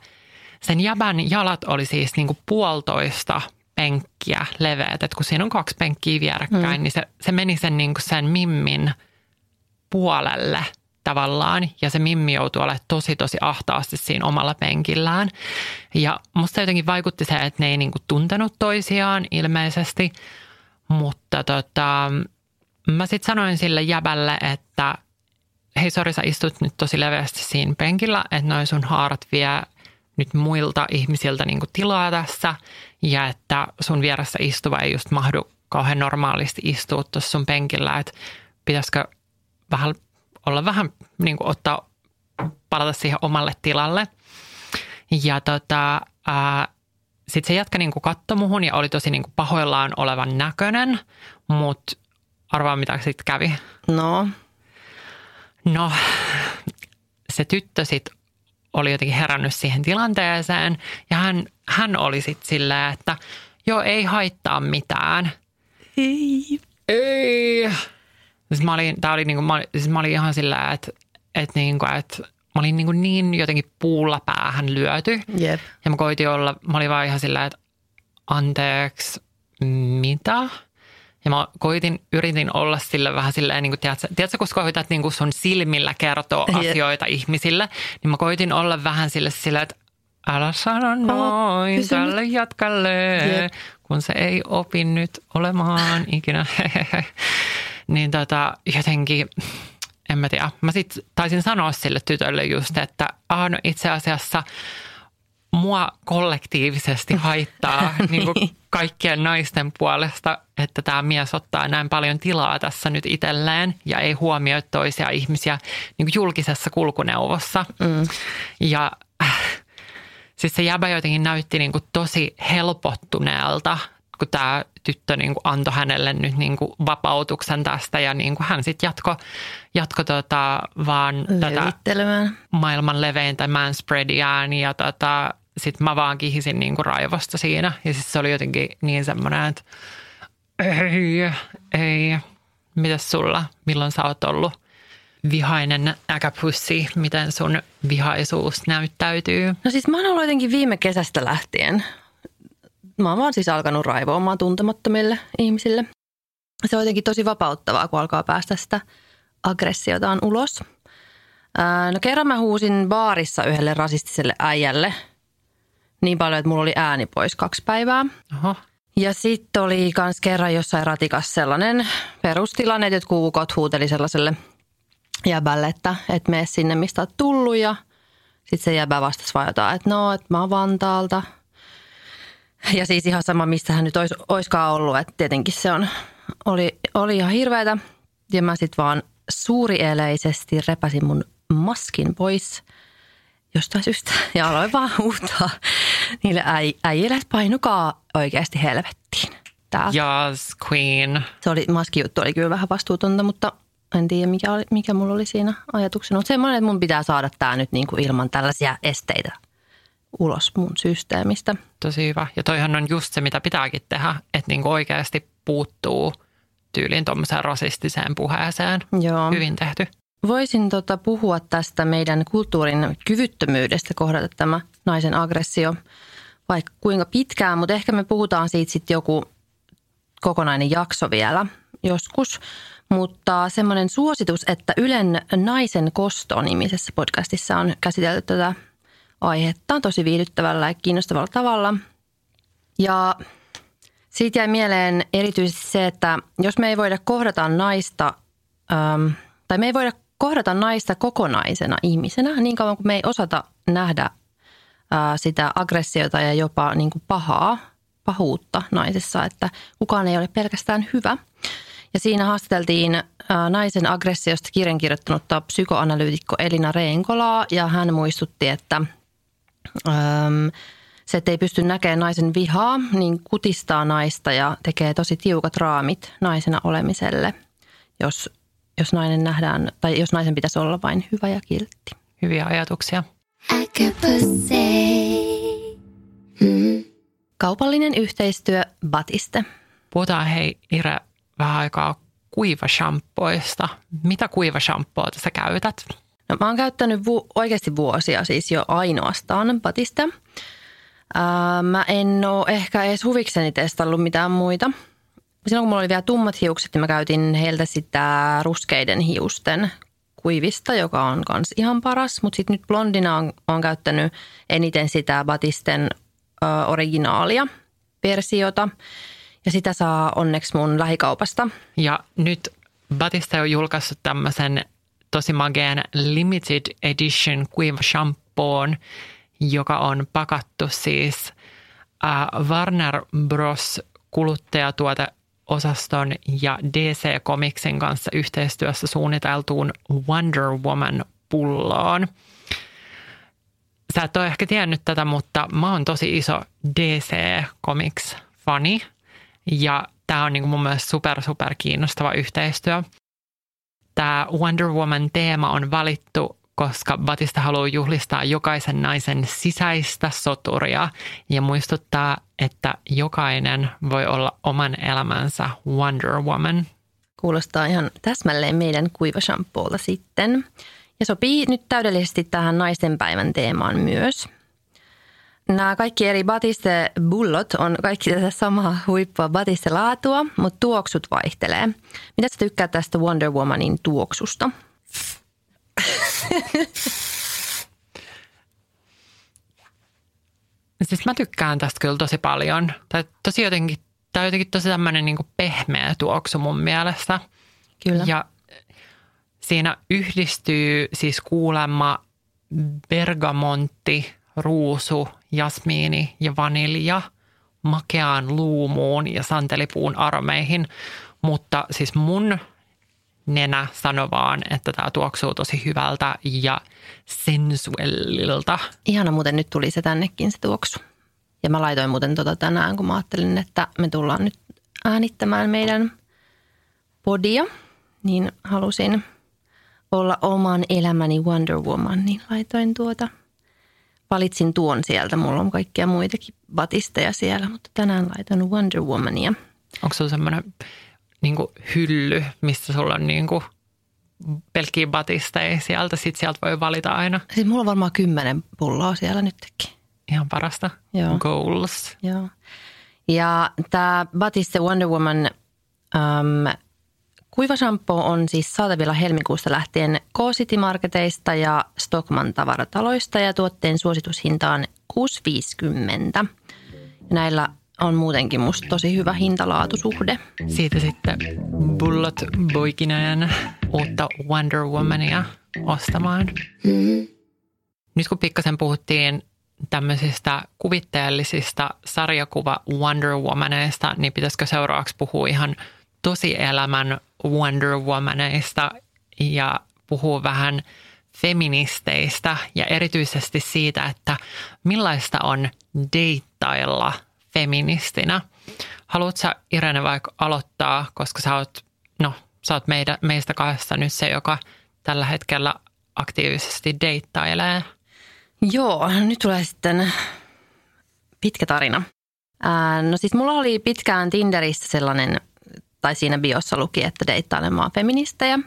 sen jäbän jalat oli siis niinku puolitoista penkkiä leveät. Et kun siinä on kaksi penkkiä vierekkäin, mm. niin se, se meni sen, niinku sen mimmin puolelle tavallaan. Ja se mimmi joutui olemaan tosi tosi ahtaasti siinä omalla penkillään. Ja musta jotenkin vaikutti se, että ne ei niinku tuntenut toisiaan ilmeisesti. Mutta tota, mä sitten sanoin sille jäbälle, että hei sori sä istut nyt tosi leveästi siinä penkillä, että noin sun haarat vie nyt muilta ihmisiltä niin kuin tilaa tässä ja että sun vieressä istuva ei just mahdu kauhean normaalisti istua tuossa sun penkillä, että pitäisikö vähän olla vähän niin kuin ottaa, palata siihen omalle tilalle. Ja tota, sitten se jatka niin katto muhun ja oli tosi niin kuin pahoillaan olevan näköinen, mutta arvaa mitä sitten kävi. No, No, se tyttö sitten oli jotenkin herännyt siihen tilanteeseen ja hän, hän oli sitten silleen, että joo, ei haittaa mitään. ei. Ei. Siis mä olin, tää oli niinku, mä, siis mä olin ihan sillä, että, että, niinku, että mä olin niinku niin jotenkin puulla päähän lyöty. Jep. Ja mä koitin olla, mä olin vaan ihan sillä, että anteeksi, mitä? Ja mä koitin, yritin olla sille vähän silleen, niin kuin, tiedätkö, tiedätkö, kun koitat niin kuin sun silmillä kertoa asioita ihmisille, niin mä koitin olla vähän sille sille, että älä sano noin nyt. tälle jatkalle, Jep. kun se ei opi nyt olemaan ikinä. niin tota, jotenkin, en mä tiedä. Mä sit taisin sanoa sille tytölle just, että ah, no itse asiassa mua kollektiivisesti haittaa niin kuin kaikkien naisten puolesta, että tämä mies ottaa näin paljon tilaa tässä nyt itselleen ja ei huomioi toisia ihmisiä niin kuin julkisessa kulkuneuvossa. Mm. Ja siis se jäbä jotenkin näytti niin kuin tosi helpottuneelta, kun tämä tyttö niin kuin antoi hänelle nyt niin kuin vapautuksen tästä ja niin kuin hän sitten jatko, jatko tota vaan tätä maailman leveintä manspreadiaan ja tota, sitten mä vaan kihisin niinku raivosta siinä. Ja siis se oli jotenkin niin semmoinen, että ei, ei, mitäs sulla, milloin sä oot ollut vihainen äkäpussi, miten sun vihaisuus näyttäytyy? No siis mä oon ollut jotenkin viime kesästä lähtien. Mä oon vaan siis alkanut raivoamaan tuntemattomille ihmisille. Se on jotenkin tosi vapauttavaa, kun alkaa päästä sitä aggressiotaan ulos. Ää, No kerran mä huusin baarissa yhdelle rasistiselle äijälle niin paljon, että mulla oli ääni pois kaksi päivää. Oho, Ja sitten oli kans kerran jossain ratikassa sellainen perustilanne, että jotkut ukot huuteli sellaiselle jäbälle, että et mene sinne, mistä oot tullut. Ja sitten se jäbä vastasi vaan jotain, että no, että mä oon Vantaalta. Ja siis ihan sama, mistä hän nyt ois, oiskaan ollut, että tietenkin se on, oli, oli ihan hirveätä. Ja mä sitten vaan suurieleisesti repäsin mun maskin pois jostain syystä ja aloin vaan huutaa niille äi, äijille, että painukaa oikeasti helvettiin. Tää. yes, queen. Se oli, maskijuttu oli kyllä vähän vastuutonta, mutta en tiedä mikä, oli, mikä mulla oli siinä ajatuksena. Mutta semmoinen, että mun pitää saada tämä nyt niin kuin ilman tällaisia esteitä ulos mun systeemistä. Tosi hyvä. Ja toihan on just se, mitä pitääkin tehdä, että niinku oikeasti puuttuu tyyliin tuommoiseen rasistiseen puheeseen. Joo. Hyvin tehty. Voisin tota puhua tästä meidän kulttuurin kyvyttömyydestä kohdata tämä naisen aggressio vaikka kuinka pitkään, mutta ehkä me puhutaan siitä sitten joku kokonainen jakso vielä joskus. Mutta semmoinen suositus, että Ylen Naisen kosto nimisessä podcastissa on käsitelty tätä aihetta tosi viihdyttävällä ja kiinnostavalla tavalla. Ja siitä jäi mieleen erityisesti se, että jos me ei voida kohdata naista, äm, tai me ei voida kohdata naista kokonaisena ihmisenä niin kauan kuin me ei osata nähdä ää, sitä aggressiota ja jopa niin kuin pahaa, pahuutta naisessa, että kukaan ei ole pelkästään hyvä. Ja siinä haastateltiin ä, naisen aggressiosta kirjan kirjoittanutta psykoanalyytikko Elina Reenkolaa ja hän muistutti, että se, että ei pysty näkemään naisen vihaa, niin kutistaa naista ja tekee tosi tiukat raamit naisena olemiselle, jos, jos nainen nähdään, tai jos naisen pitäisi olla vain hyvä ja kiltti. Hyviä ajatuksia. Mm. Kaupallinen yhteistyö Batiste. Puhutaan hei Ire vähän aikaa kuivashampoista. Mitä kuivashampoota sä käytät? No, mä oon käyttänyt vu- oikeasti vuosia, siis jo ainoastaan Batiste. Ää, mä en oo ehkä edes huvikseni testannut mitään muita. Silloin kun mulla oli vielä tummat hiukset, niin mä käytin heiltä sitä ruskeiden hiusten kuivista, joka on kans ihan paras. Mutta sitten nyt blondina on, on käyttänyt eniten sitä Batisten ö, originaalia versiota. Ja sitä saa onneksi mun lähikaupasta. Ja nyt Batista on julkaissut tämmöisen tosi mageen limited edition kuiva shampoon, joka on pakattu siis äh, Warner Bros. kuluttajatuoteosaston ja DC Comicsin kanssa yhteistyössä suunniteltuun Wonder Woman pulloon. Sä et ole ehkä tiennyt tätä, mutta mä oon tosi iso DC Comics-fani ja tämä on niinku mun mielestä super, super kiinnostava yhteistyö. Tämä Wonder Woman teema on valittu, koska Batista haluaa juhlistaa jokaisen naisen sisäistä soturia ja muistuttaa, että jokainen voi olla oman elämänsä Wonder Woman. Kuulostaa ihan täsmälleen meidän kuivashampoolta sitten. Ja sopii nyt täydellisesti tähän naistenpäivän teemaan myös. Nämä kaikki eri batiste-bullot on kaikki tätä samaa huippua batiste-laatua, mutta tuoksut vaihtelee. Mitä sä tykkää tästä Wonder Womanin tuoksusta? Siis mä tykkään tästä kyllä tosi paljon. Tämä tosi jotenkin, tämä on jotenkin tosi tämmöinen niin pehmeä tuoksu mun mielestä. Kyllä. Ja siinä yhdistyy siis kuulemma bergamontti, ruusu, jasmiini ja vanilja makeaan luumuun ja santelipuun aromeihin. Mutta siis mun nenä sanoo vaan, että tämä tuoksuu tosi hyvältä ja sensuellilta. Ihana muuten nyt tuli se tännekin se tuoksu. Ja mä laitoin muuten tota tänään, kun mä ajattelin, että me tullaan nyt äänittämään meidän podia. Niin halusin olla oman elämäni Wonder Woman, niin laitoin tuota. Valitsin tuon sieltä. Mulla on kaikkia muitakin batisteja siellä, mutta tänään laitoin Wonder Womania. Onko sulla semmoinen niin hylly, missä sulla on niin kuin pelkkiä batisteja sieltä, sit sieltä voi valita aina. Siis mulla on varmaan kymmenen pulloa siellä nytkin. Ihan parasta. Joo. Goals. Joo. Ja tämä Batiste Wonder Woman äm, kuivashampoo on siis saatavilla helmikuusta lähtien K-City Marketeista ja Stockman tavarataloista ja tuotteen suositushinta on 6,50. Ja näillä on muutenkin musta tosi hyvä hintalaatusuhde. Siitä sitten bullot boikinajan uutta Wonder Womania ostamaan. Nyt kun pikkasen puhuttiin tämmöisistä kuvitteellisista sarjakuva Wonder Womaneista, niin pitäisikö seuraavaksi puhua ihan tosielämän Wonder Womaneista ja puhua vähän feministeistä ja erityisesti siitä, että millaista on deittailla feministinä. Haluatko Irene vaikka aloittaa, koska sä oot, no, sä oot meidän, meistä kahdesta nyt se, joka tällä hetkellä aktiivisesti deittailee. Joo, nyt tulee sitten pitkä tarina. Ää, no siis mulla oli pitkään Tinderissä sellainen, tai siinä biossa luki, että deittailemaan feministejä.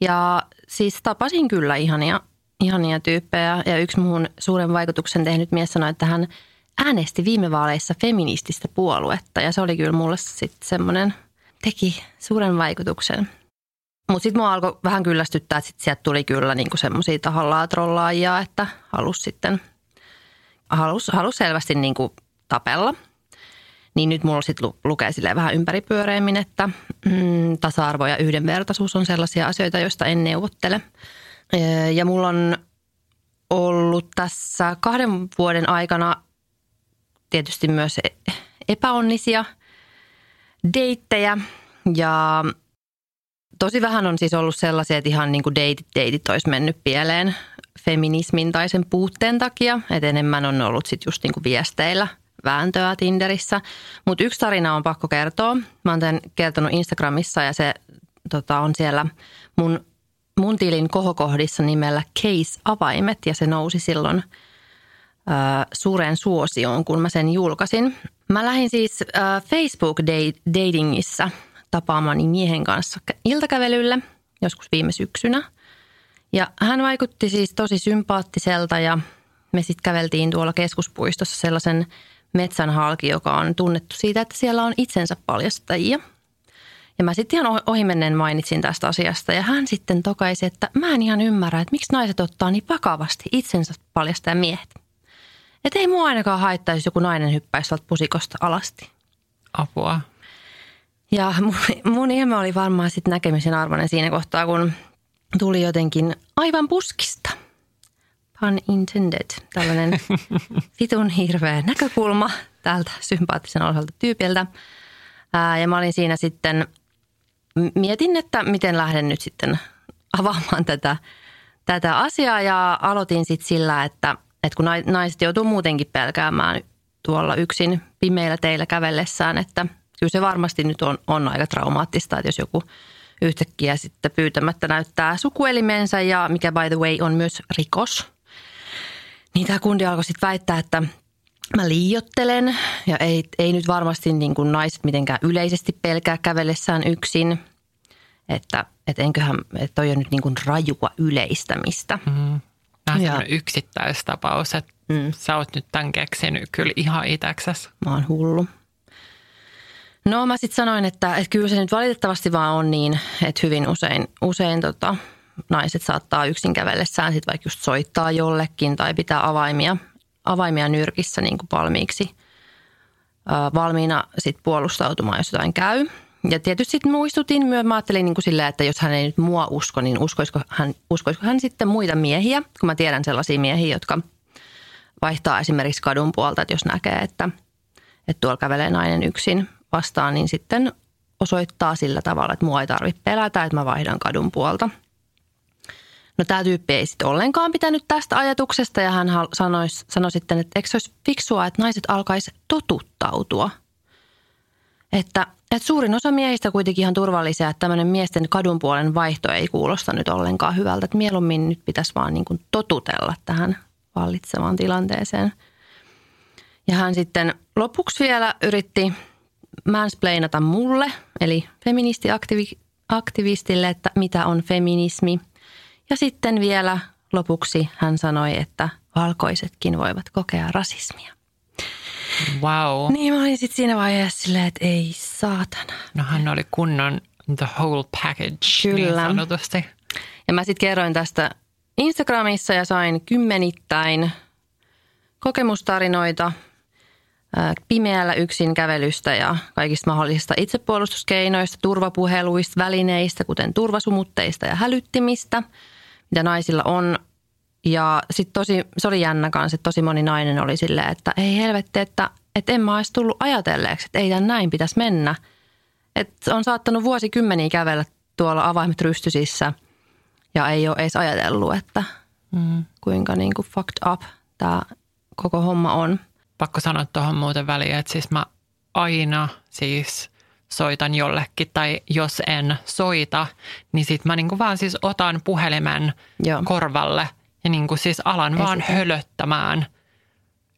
Ja siis tapasin kyllä ihania, ihania tyyppejä ja yksi muun suuren vaikutuksen tehnyt mies sanoi, että hän äänesti viime vaaleissa feminististä puoluetta ja se oli kyllä mulle sitten semmoinen, teki suuren vaikutuksen. Mutta sitten mua alkoi vähän kyllästyttää, että sieltä tuli kyllä niinku semmoisia tahallaan trollaajia, että halusi sitten, halus, halus selvästi niinku tapella. Niin nyt mulla sitten lukee silleen vähän ympäripyöreämmin, että mm, tasa-arvo ja yhdenvertaisuus on sellaisia asioita, joista en neuvottele. Öö, Ja mulla on ollut tässä kahden vuoden aikana tietysti myös e- epäonnisia deittejä ja tosi vähän on siis ollut sellaisia, että ihan niin kuin deitit, deitit olisi mennyt pieleen feminismin tai sen puutteen takia. Että enemmän on ollut sitten just niin kuin viesteillä vääntöä Tinderissä. Mutta yksi tarina on pakko kertoa. Mä oon tämän kertonut Instagramissa ja se tota, on siellä mun, mun tilin kohokohdissa nimellä Case-avaimet ja se nousi silloin suureen suosioon, kun mä sen julkaisin. Mä lähdin siis ö, Facebook-datingissa tapaamani miehen kanssa iltakävelylle joskus viime syksynä. Ja hän vaikutti siis tosi sympaattiselta ja me sitten käveltiin tuolla keskuspuistossa sellaisen metsän halki, joka on tunnettu siitä, että siellä on itsensä paljastajia. Ja mä sitten ihan ohimennen mainitsin tästä asiasta ja hän sitten tokaisi, että mä en ihan ymmärrä, että miksi naiset ottaa niin vakavasti itsensä paljastajan miehet. Että ei mua ainakaan haittaisi, jos joku nainen hyppäisi pusikosta alasti. Apua. Ja mun, mun ilme oli varmaan sitten näkemisen arvoinen siinä kohtaa, kun tuli jotenkin aivan puskista. Pun intended. Tällainen vitun hirveä näkökulma tältä sympaattisen oloselta tyypiltä. Ää, ja mä olin siinä sitten, mietin, että miten lähden nyt sitten avaamaan tätä, tätä asiaa. Ja aloitin sitten sillä, että, että kun naiset joutuu muutenkin pelkäämään tuolla yksin pimeillä teillä kävellessään, että – kyllä se varmasti nyt on, on aika traumaattista, että jos joku yhtäkkiä sitten pyytämättä näyttää sukuelimensä ja mikä by the way on myös rikos. Niin tämä kundi alkoi sitten väittää, että mä liiottelen ja ei, ei nyt varmasti niin kuin naiset mitenkään yleisesti pelkää kävellessään yksin. Että, että enköhän, että toi on nyt niin kuin rajua yleistämistä. Mm. Tämä on yksittäistapaus, että mm. sä oot nyt tämän keksinyt kyllä ihan itäksesi. Mä oon hullu. No mä sitten sanoin, että, että kyllä se nyt valitettavasti vaan on niin, että hyvin usein, usein tota, naiset saattaa yksin kävellessään sitten vaikka just soittaa jollekin tai pitää avaimia, avaimia nyrkissä niin kuin valmiiksi valmiina sitten puolustautumaan, jos jotain käy. Ja tietysti sitten muistutin mä ajattelin niin kuin silleen, että jos hän ei nyt mua usko, niin uskoisiko hän, uskoisiko hän sitten muita miehiä, kun mä tiedän sellaisia miehiä, jotka vaihtaa esimerkiksi kadun puolta, että jos näkee, että, että tuolla kävelee nainen yksin vastaan, niin sitten osoittaa sillä tavalla, että mua ei tarvitse pelätä, että mä vaihdan kadun puolta. No tämä tyyppi ei sitten ollenkaan pitänyt tästä ajatuksesta ja hän sanoi, sanoi sitten, että eikö se olisi fiksua, että naiset alkaisi totuttautua. Että, että suurin osa miehistä kuitenkin ihan turvallisia, että tämmöinen miesten kadun puolen vaihto ei kuulosta nyt ollenkaan hyvältä. Että mieluummin nyt pitäisi vaan niin kuin totutella tähän vallitsevaan tilanteeseen. Ja hän sitten lopuksi vielä yritti mansplainata mulle, eli feministiaktivistille, että mitä on feminismi. Ja sitten vielä lopuksi hän sanoi, että valkoisetkin voivat kokea rasismia. Wow. Niin mä olin sitten siinä vaiheessa silleen, että ei saatana. No hän oli kunnon the whole package niin Kyllä. niin sanotusti. Ja mä sitten kerroin tästä Instagramissa ja sain kymmenittäin kokemustarinoita – pimeällä yksin kävelystä ja kaikista mahdollisista itsepuolustuskeinoista, turvapuheluista, välineistä, kuten turvasumutteista ja hälyttimistä, mitä naisilla on. Ja sitten tosi, se oli jännä kanssa, että tosi moni nainen oli silleen, että ei helvetti, että, että en mä olisi tullut ajatelleeksi, että ei tämän näin pitäisi mennä. Että on saattanut vuosikymmeniä kävellä tuolla avaimet rystysissä ja ei ole edes ajatellut, että mm. kuinka niin kuin fucked up tämä koko homma on pakko sanoa tuohon muuten väliin, että siis mä aina siis soitan jollekin tai jos en soita, niin sit mä niinku vaan siis otan puhelimen Joo. korvalle ja niinku siis alan Ei vaan hölöttämään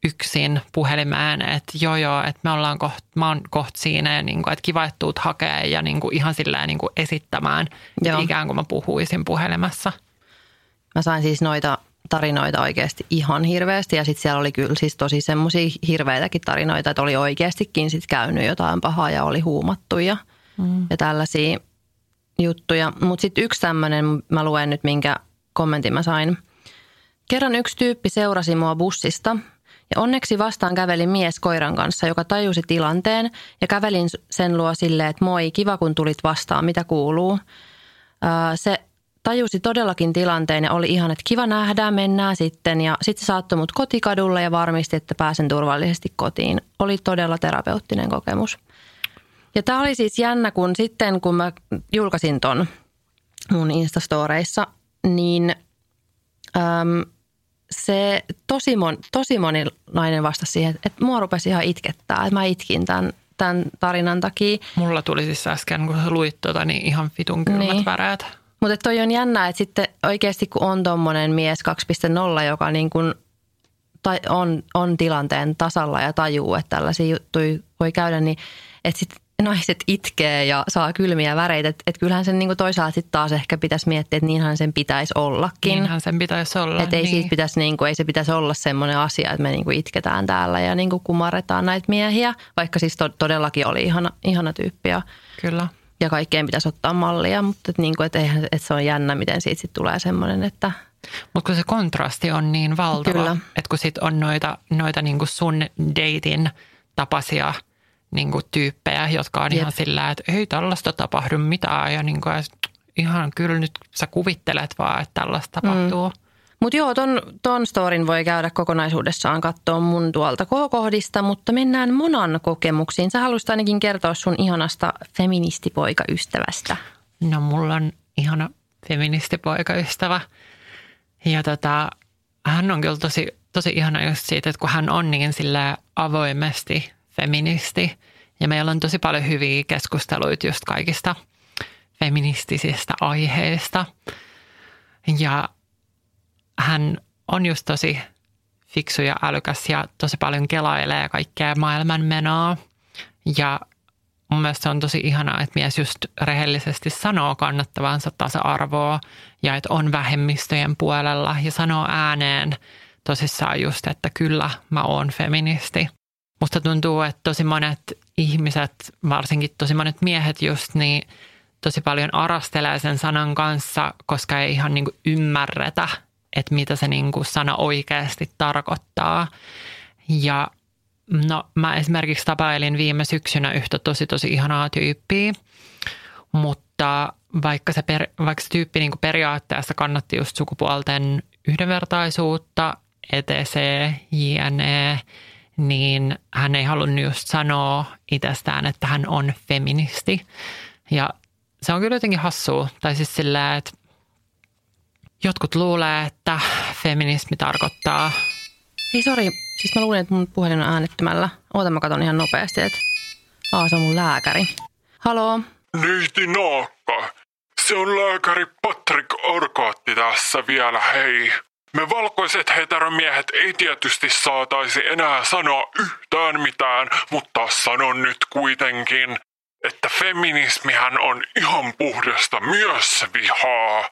yksin puhelimeen, että joo joo, että me ollaan koht, mä oon kohta siinä ja niinku, että kiva, että tuut hakee ja niinku ihan silleen niinku esittämään, että ikään kuin mä puhuisin puhelimessa. Mä sain siis noita tarinoita oikeasti ihan hirveästi ja sitten siellä oli kyllä siis tosi semmoisia hirveitäkin tarinoita, että oli oikeastikin sitten käynyt jotain pahaa ja oli huumattu ja, mm. ja tällaisia juttuja. Mutta sitten yksi tämmöinen, mä luen nyt minkä kommentin mä sain. Kerran yksi tyyppi seurasi mua bussista ja onneksi vastaan käveli mies koiran kanssa, joka tajusi tilanteen ja kävelin sen luo silleen, että moi, kiva kun tulit vastaan, mitä kuuluu. Se tajusi todellakin tilanteen ja oli ihan, että kiva nähdä, mennään sitten. Ja sitten se saattoi mut kotikadulle ja varmisti, että pääsen turvallisesti kotiin. Oli todella terapeuttinen kokemus. Ja tämä oli siis jännä, kun sitten kun mä julkaisin ton mun Instastoreissa, niin äm, se tosi, mon, tosi moni nainen vastasi siihen, että mua rupesi ihan itkettää, että mä itkin tämän, tämän tarinan takia. Mulla tuli siis äsken, kun sä luit tuota, niin ihan vitun kylmät Niin. väreet. Mutta toi on jännä, että sitten oikeasti kun on tommonen mies 2.0, joka niin kuin tai on, on tilanteen tasalla ja tajuu, että tällaisia juttuja voi käydä, niin että sitten naiset itkee ja saa kylmiä väreitä. Että et kyllähän sen niin kuin toisaalta sitten taas ehkä pitäisi miettiä, että niinhän sen pitäisi ollakin. Niinhän sen pitäisi olla. Että ei, niin. siitä pitäisi, niin kuin, ei se pitäisi olla semmoinen asia, että me niin kuin itketään täällä ja niin kuin kumarretaan näitä miehiä, vaikka siis to, todellakin oli ihana, ihana tyyppi ja, Kyllä. Ja kaikkeen pitäisi ottaa mallia, mutta että, niin kuin, että, eihän, että se on jännä, miten siitä sitten tulee semmoinen, että Mutta kun se kontrasti on niin valtava, Kyllä. että kun sit on noita, noita niinku sun deitin tapaisia niinku tyyppejä, jotka on Jep. ihan sillä, että ei tällaista tapahdu mitään ja niinku, ja ihan kyllä nyt sä kuvittelet vaan, että tällaista tapahtuu. Mm. Mutta joo, ton, ton storin voi käydä kokonaisuudessaan katsoa mun tuolta kohokohdista, mutta mennään Monan kokemuksiin. Sä haluaisit ainakin kertoa sun ihanasta feministipoikaystävästä. No mulla on ihana feministipoikaystävä ja tota, hän on kyllä tosi, tosi ihana just siitä, että kun hän on niin sillä avoimesti feministi ja meillä on tosi paljon hyviä keskusteluita just kaikista feministisistä aiheista ja hän on just tosi fiksu ja älykäs ja tosi paljon kelailee kaikkea maailman menoa ja mun mielestä on tosi ihanaa, että mies just rehellisesti sanoo kannattavansa tasa-arvoa ja että on vähemmistöjen puolella ja sanoo ääneen tosissaan just, että kyllä mä oon feministi. Musta tuntuu, että tosi monet ihmiset, varsinkin tosi monet miehet just, niin tosi paljon arastelee sen sanan kanssa, koska ei ihan niin ymmärretä, että mitä se niin sana oikeasti tarkoittaa. Ja No mä esimerkiksi tapailin viime syksynä yhtä tosi tosi ihanaa tyyppiä, mutta vaikka se, per, vaikka se tyyppi niin periaatteessa kannatti just sukupuolten yhdenvertaisuutta, etc, jne, niin hän ei halunnut just sanoa itsestään, että hän on feministi. Ja se on kyllä jotenkin hassua. Tai siis sillä, että jotkut luulee, että feminismi tarkoittaa Hei sori, siis mä luulin, että mun puhelin on äänettömällä. Oota mä katon ihan nopeasti, että Aa, se on mun lääkäri. Haloo? Neiti Naakka, se on lääkäri Patrick Orkaatti tässä vielä, hei. Me valkoiset heteromiehet ei tietysti saataisi enää sanoa yhtään mitään, mutta sanon nyt kuitenkin, että feminismihän on ihan puhdasta myös vihaa.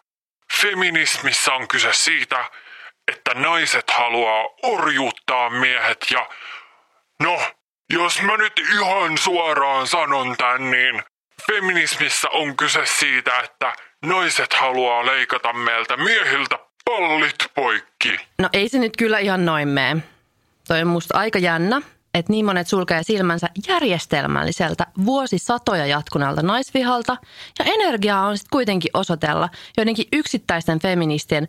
Feminismissä on kyse siitä, että naiset haluaa orjuuttaa miehet ja... No, jos mä nyt ihan suoraan sanon tän, niin feminismissä on kyse siitä, että naiset haluaa leikata meiltä miehiltä pallit poikki. No ei se nyt kyllä ihan noin mene. Toi on musta aika jännä, että niin monet sulkee silmänsä järjestelmälliseltä vuosisatoja jatkuneelta naisvihalta ja energiaa on sitten kuitenkin osoitella joidenkin yksittäisten feministien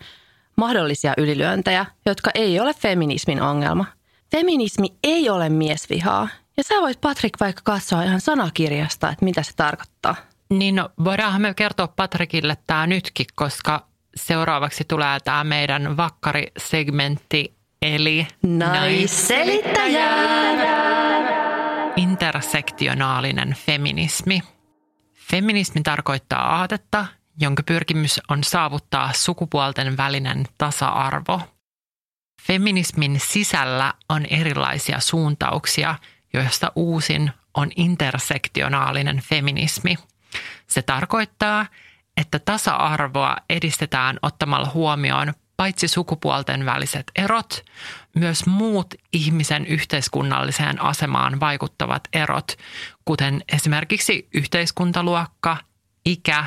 mahdollisia ylilyöntejä, jotka ei ole feminismin ongelma. Feminismi ei ole miesvihaa. Ja sä voit Patrick vaikka katsoa ihan sanakirjasta, että mitä se tarkoittaa. Niin no, voidaanhan me kertoa Patrikille tämä nytkin, koska seuraavaksi tulee tämä meidän vakkarisegmentti, eli intersektionaalinen feminismi. Feminismi tarkoittaa aatetta, jonka pyrkimys on saavuttaa sukupuolten välinen tasa-arvo. Feminismin sisällä on erilaisia suuntauksia, joista uusin on intersektionaalinen feminismi. Se tarkoittaa, että tasa-arvoa edistetään ottamalla huomioon paitsi sukupuolten väliset erot, myös muut ihmisen yhteiskunnalliseen asemaan vaikuttavat erot, kuten esimerkiksi yhteiskuntaluokka, ikä,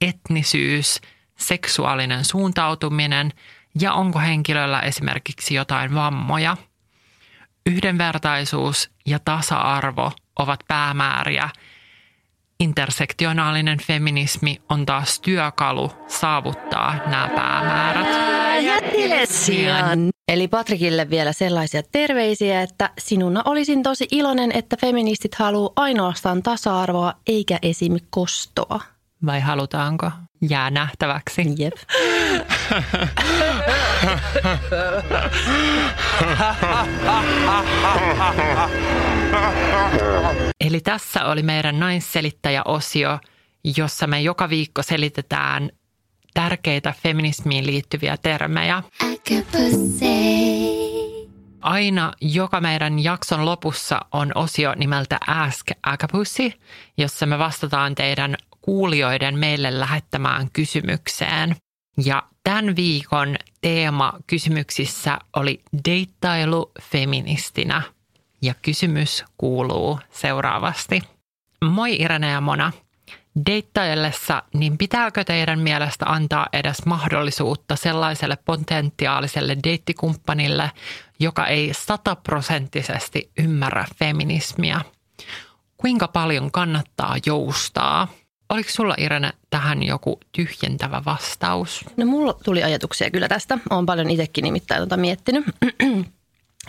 etnisyys, seksuaalinen suuntautuminen ja onko henkilöllä esimerkiksi jotain vammoja. Yhdenvertaisuus ja tasa-arvo ovat päämääriä. Intersektionaalinen feminismi on taas työkalu saavuttaa nämä päämäärät. Eli Patrikille vielä sellaisia terveisiä, että sinuna olisin tosi iloinen, että feministit haluaa ainoastaan tasa-arvoa eikä esim. kostoa. vai halutaanko? Jää nähtäväksi. Jep. Eli tässä oli meidän naisselittäjä-osio, jossa me joka viikko selitetään tärkeitä feminismiin liittyviä termejä. Aina joka meidän jakson lopussa on osio nimeltä Ask Akapussy, jossa me vastataan teidän kuulijoiden meille lähettämään kysymykseen. Ja tämän viikon teema kysymyksissä oli deittailu feministinä. Ja kysymys kuuluu seuraavasti. Moi Irene ja Mona. Deittaillessa, niin pitääkö teidän mielestä antaa edes mahdollisuutta sellaiselle potentiaaliselle deittikumppanille, joka ei sataprosenttisesti ymmärrä feminismiä? Kuinka paljon kannattaa joustaa? Oliko sulla Irene tähän joku tyhjentävä vastaus? No mulla tuli ajatuksia kyllä tästä. Olen paljon itsekin nimittäin tuota miettinyt.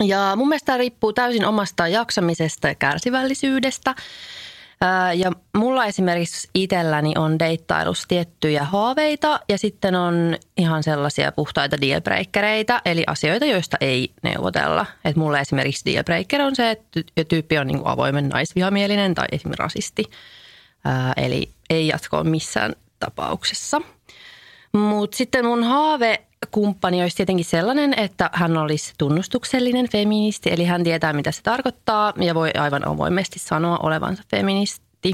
Ja mun mielestä tämä riippuu täysin omasta jaksamisesta ja kärsivällisyydestä. Ja mulla esimerkiksi itselläni on deittailussa tiettyjä haaveita ja sitten on ihan sellaisia puhtaita dealbreakereita, eli asioita, joista ei neuvotella. Et mulla esimerkiksi dealbreaker on se, että tyyppi on niin avoimen naisvihamielinen tai esimerkiksi rasisti. Eli ei jatkoa missään tapauksessa. Mutta sitten mun haave kumppani olisi tietenkin sellainen, että hän olisi tunnustuksellinen feministi, eli hän tietää, mitä se tarkoittaa ja voi aivan avoimesti sanoa olevansa feministi,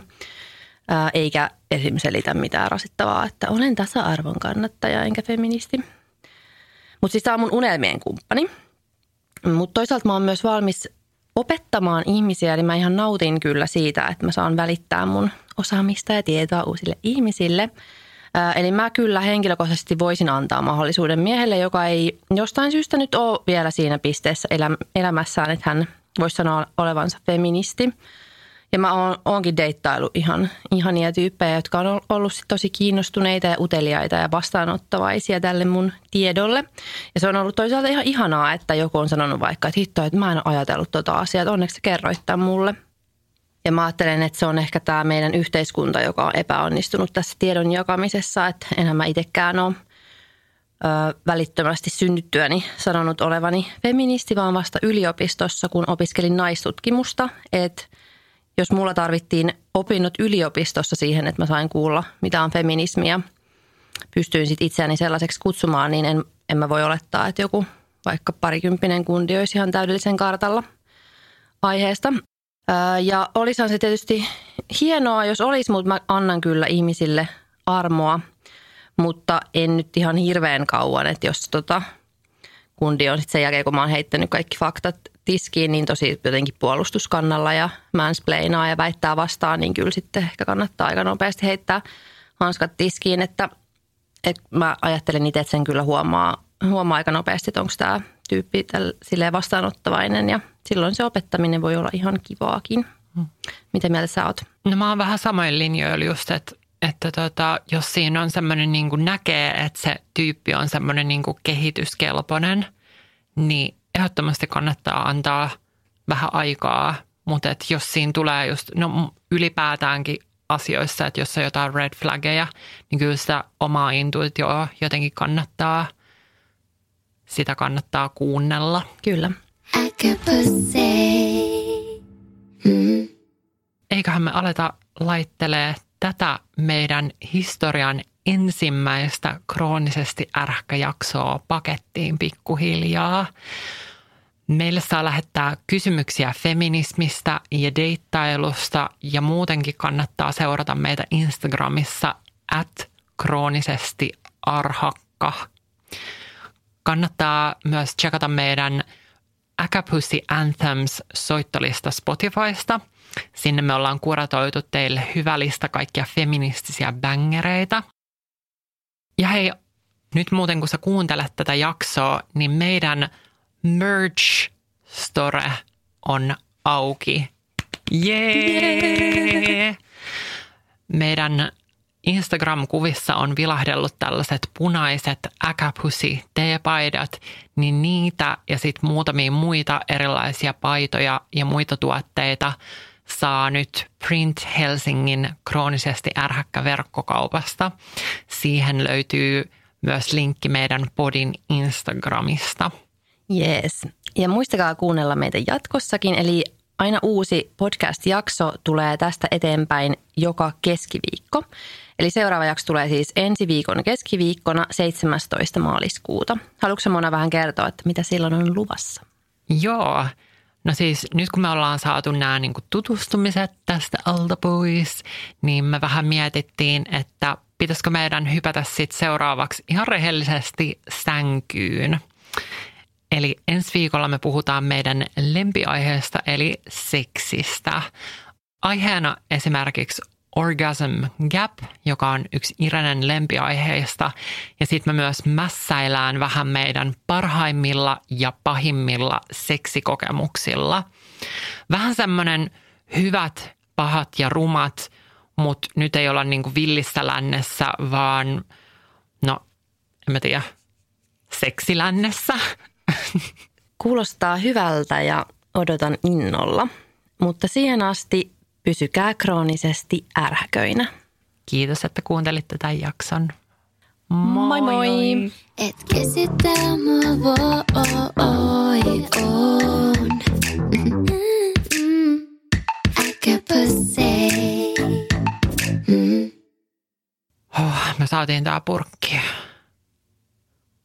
eikä esimerkiksi selitä mitään rasittavaa, että olen tasa-arvon kannattaja enkä feministi. Mutta siis tämä on mun unelmien kumppani. Mutta toisaalta mä oon myös valmis opettamaan ihmisiä, eli mä ihan nautin kyllä siitä, että mä saan välittää mun osaamista ja tietoa uusille ihmisille – Eli mä kyllä henkilökohtaisesti voisin antaa mahdollisuuden miehelle, joka ei jostain syystä nyt ole vielä siinä pisteessä elämässään, että hän voisi sanoa olevansa feministi. Ja mä oon, oonkin deittailu ihan ihania tyyppejä, jotka on ollut sit tosi kiinnostuneita ja uteliaita ja vastaanottavaisia tälle mun tiedolle. Ja se on ollut toisaalta ihan ihanaa, että joku on sanonut vaikka, että hitto, että mä en ajatellut tota asiaa, että onneksi kerroit tämän mulle – ja mä ajattelen, että se on ehkä tämä meidän yhteiskunta, joka on epäonnistunut tässä tiedon jakamisessa. Että enhän mä itsekään ole ö, välittömästi synnyttyäni sanonut olevani feministi, vaan vasta yliopistossa, kun opiskelin naistutkimusta. Että jos mulla tarvittiin opinnot yliopistossa siihen, että mä sain kuulla, mitä on feminismia, pystyin sitten itseäni sellaiseksi kutsumaan, niin en, en mä voi olettaa, että joku vaikka parikymppinen kundi olisi ihan täydellisen kartalla aiheesta. Ja olisihan se tietysti hienoa, jos olisi, mutta mä annan kyllä ihmisille armoa, mutta en nyt ihan hirveän kauan, että jos tota, kundi on sitten sen jälkeen, kun mä oon heittänyt kaikki faktat tiskiin, niin tosi jotenkin puolustuskannalla ja mansplainaa ja väittää vastaan, niin kyllä sitten ehkä kannattaa aika nopeasti heittää hanskat tiskiin, että, että mä ajattelen itse, että sen kyllä huomaa, huomaa aika nopeasti, että onko tämä tyyppi tälle, vastaanottavainen ja silloin se opettaminen voi olla ihan kivaakin. Hmm. Mitä mieltä sä oot? No mä oon vähän samoin linjoilla just, että, että tota, jos siinä on semmoinen niin kuin näkee, että se tyyppi on semmoinen niin kuin kehityskelpoinen, niin ehdottomasti kannattaa antaa vähän aikaa. Mutta että jos siinä tulee just, no ylipäätäänkin asioissa, että jos on jotain red flaggeja, niin kyllä sitä omaa intuitioa jotenkin kannattaa – sitä kannattaa kuunnella. Kyllä. Mm. Eiköhän me aleta laittelee tätä meidän historian ensimmäistä kroonisesti ärhkäjaksoa pakettiin pikkuhiljaa. Meille saa lähettää kysymyksiä feminismistä ja deittailusta ja muutenkin kannattaa seurata meitä Instagramissa at kroonisesti arhakka. Kannattaa myös tsekata meidän Akapussy Anthems soittolista Spotifysta. Sinne me ollaan kuratoitu teille hyvä lista kaikkia feministisiä bangereita. Ja hei, nyt muuten kun sä kuuntelet tätä jaksoa, niin meidän merch store on auki. Jee! Yeah! Meidän Instagram-kuvissa on vilahdellut tällaiset punaiset äkäpusi teepaidat, niin niitä ja sitten muutamia muita erilaisia paitoja ja muita tuotteita saa nyt Print Helsingin kroonisesti ärhäkkä verkkokaupasta. Siihen löytyy myös linkki meidän podin Instagramista. Jees. Ja muistakaa kuunnella meitä jatkossakin, eli aina uusi podcast-jakso tulee tästä eteenpäin joka keskiviikko. Eli seuraava jakso tulee siis ensi viikon keskiviikkona 17. maaliskuuta. Haluatko Mona vähän kertoa, että mitä silloin on luvassa? Joo, no siis nyt kun me ollaan saatu nämä niin tutustumiset tästä alta pois, niin me vähän mietittiin, että pitäisikö meidän hypätä sitten seuraavaksi ihan rehellisesti sänkyyn. Eli ensi viikolla me puhutaan meidän lempiaiheesta eli seksistä. Aiheena esimerkiksi Orgasm Gap, joka on yksi Irenen lempiaiheista. Ja sitten me myös mässäillään vähän meidän parhaimmilla ja pahimmilla seksikokemuksilla. Vähän semmoinen hyvät, pahat ja rumat, mutta nyt ei olla niinku villissä lännessä, vaan no, en mä tiedä, seksilännessä. Kuulostaa hyvältä ja odotan innolla, mutta siihen asti pysykää kroonisesti ärhäköinä. Kiitos, että kuuntelitte tämän jakson. Moi moi! moi. Et käsittää mua voi on. Äkä Oh, me saatiin tää purkki.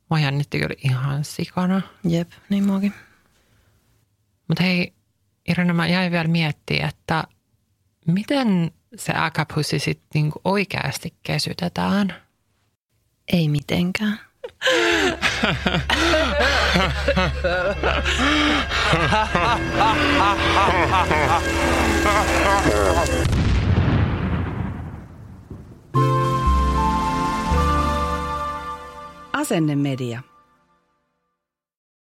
Mua jännitti kyllä ihan sikana. Jep, niin muakin. Mutta hei, Irina, mä jäin vielä miettimään, että miten se äkäpussi sitten niinku oikeasti kesytetään? Ei mitenkään. Asennemedia.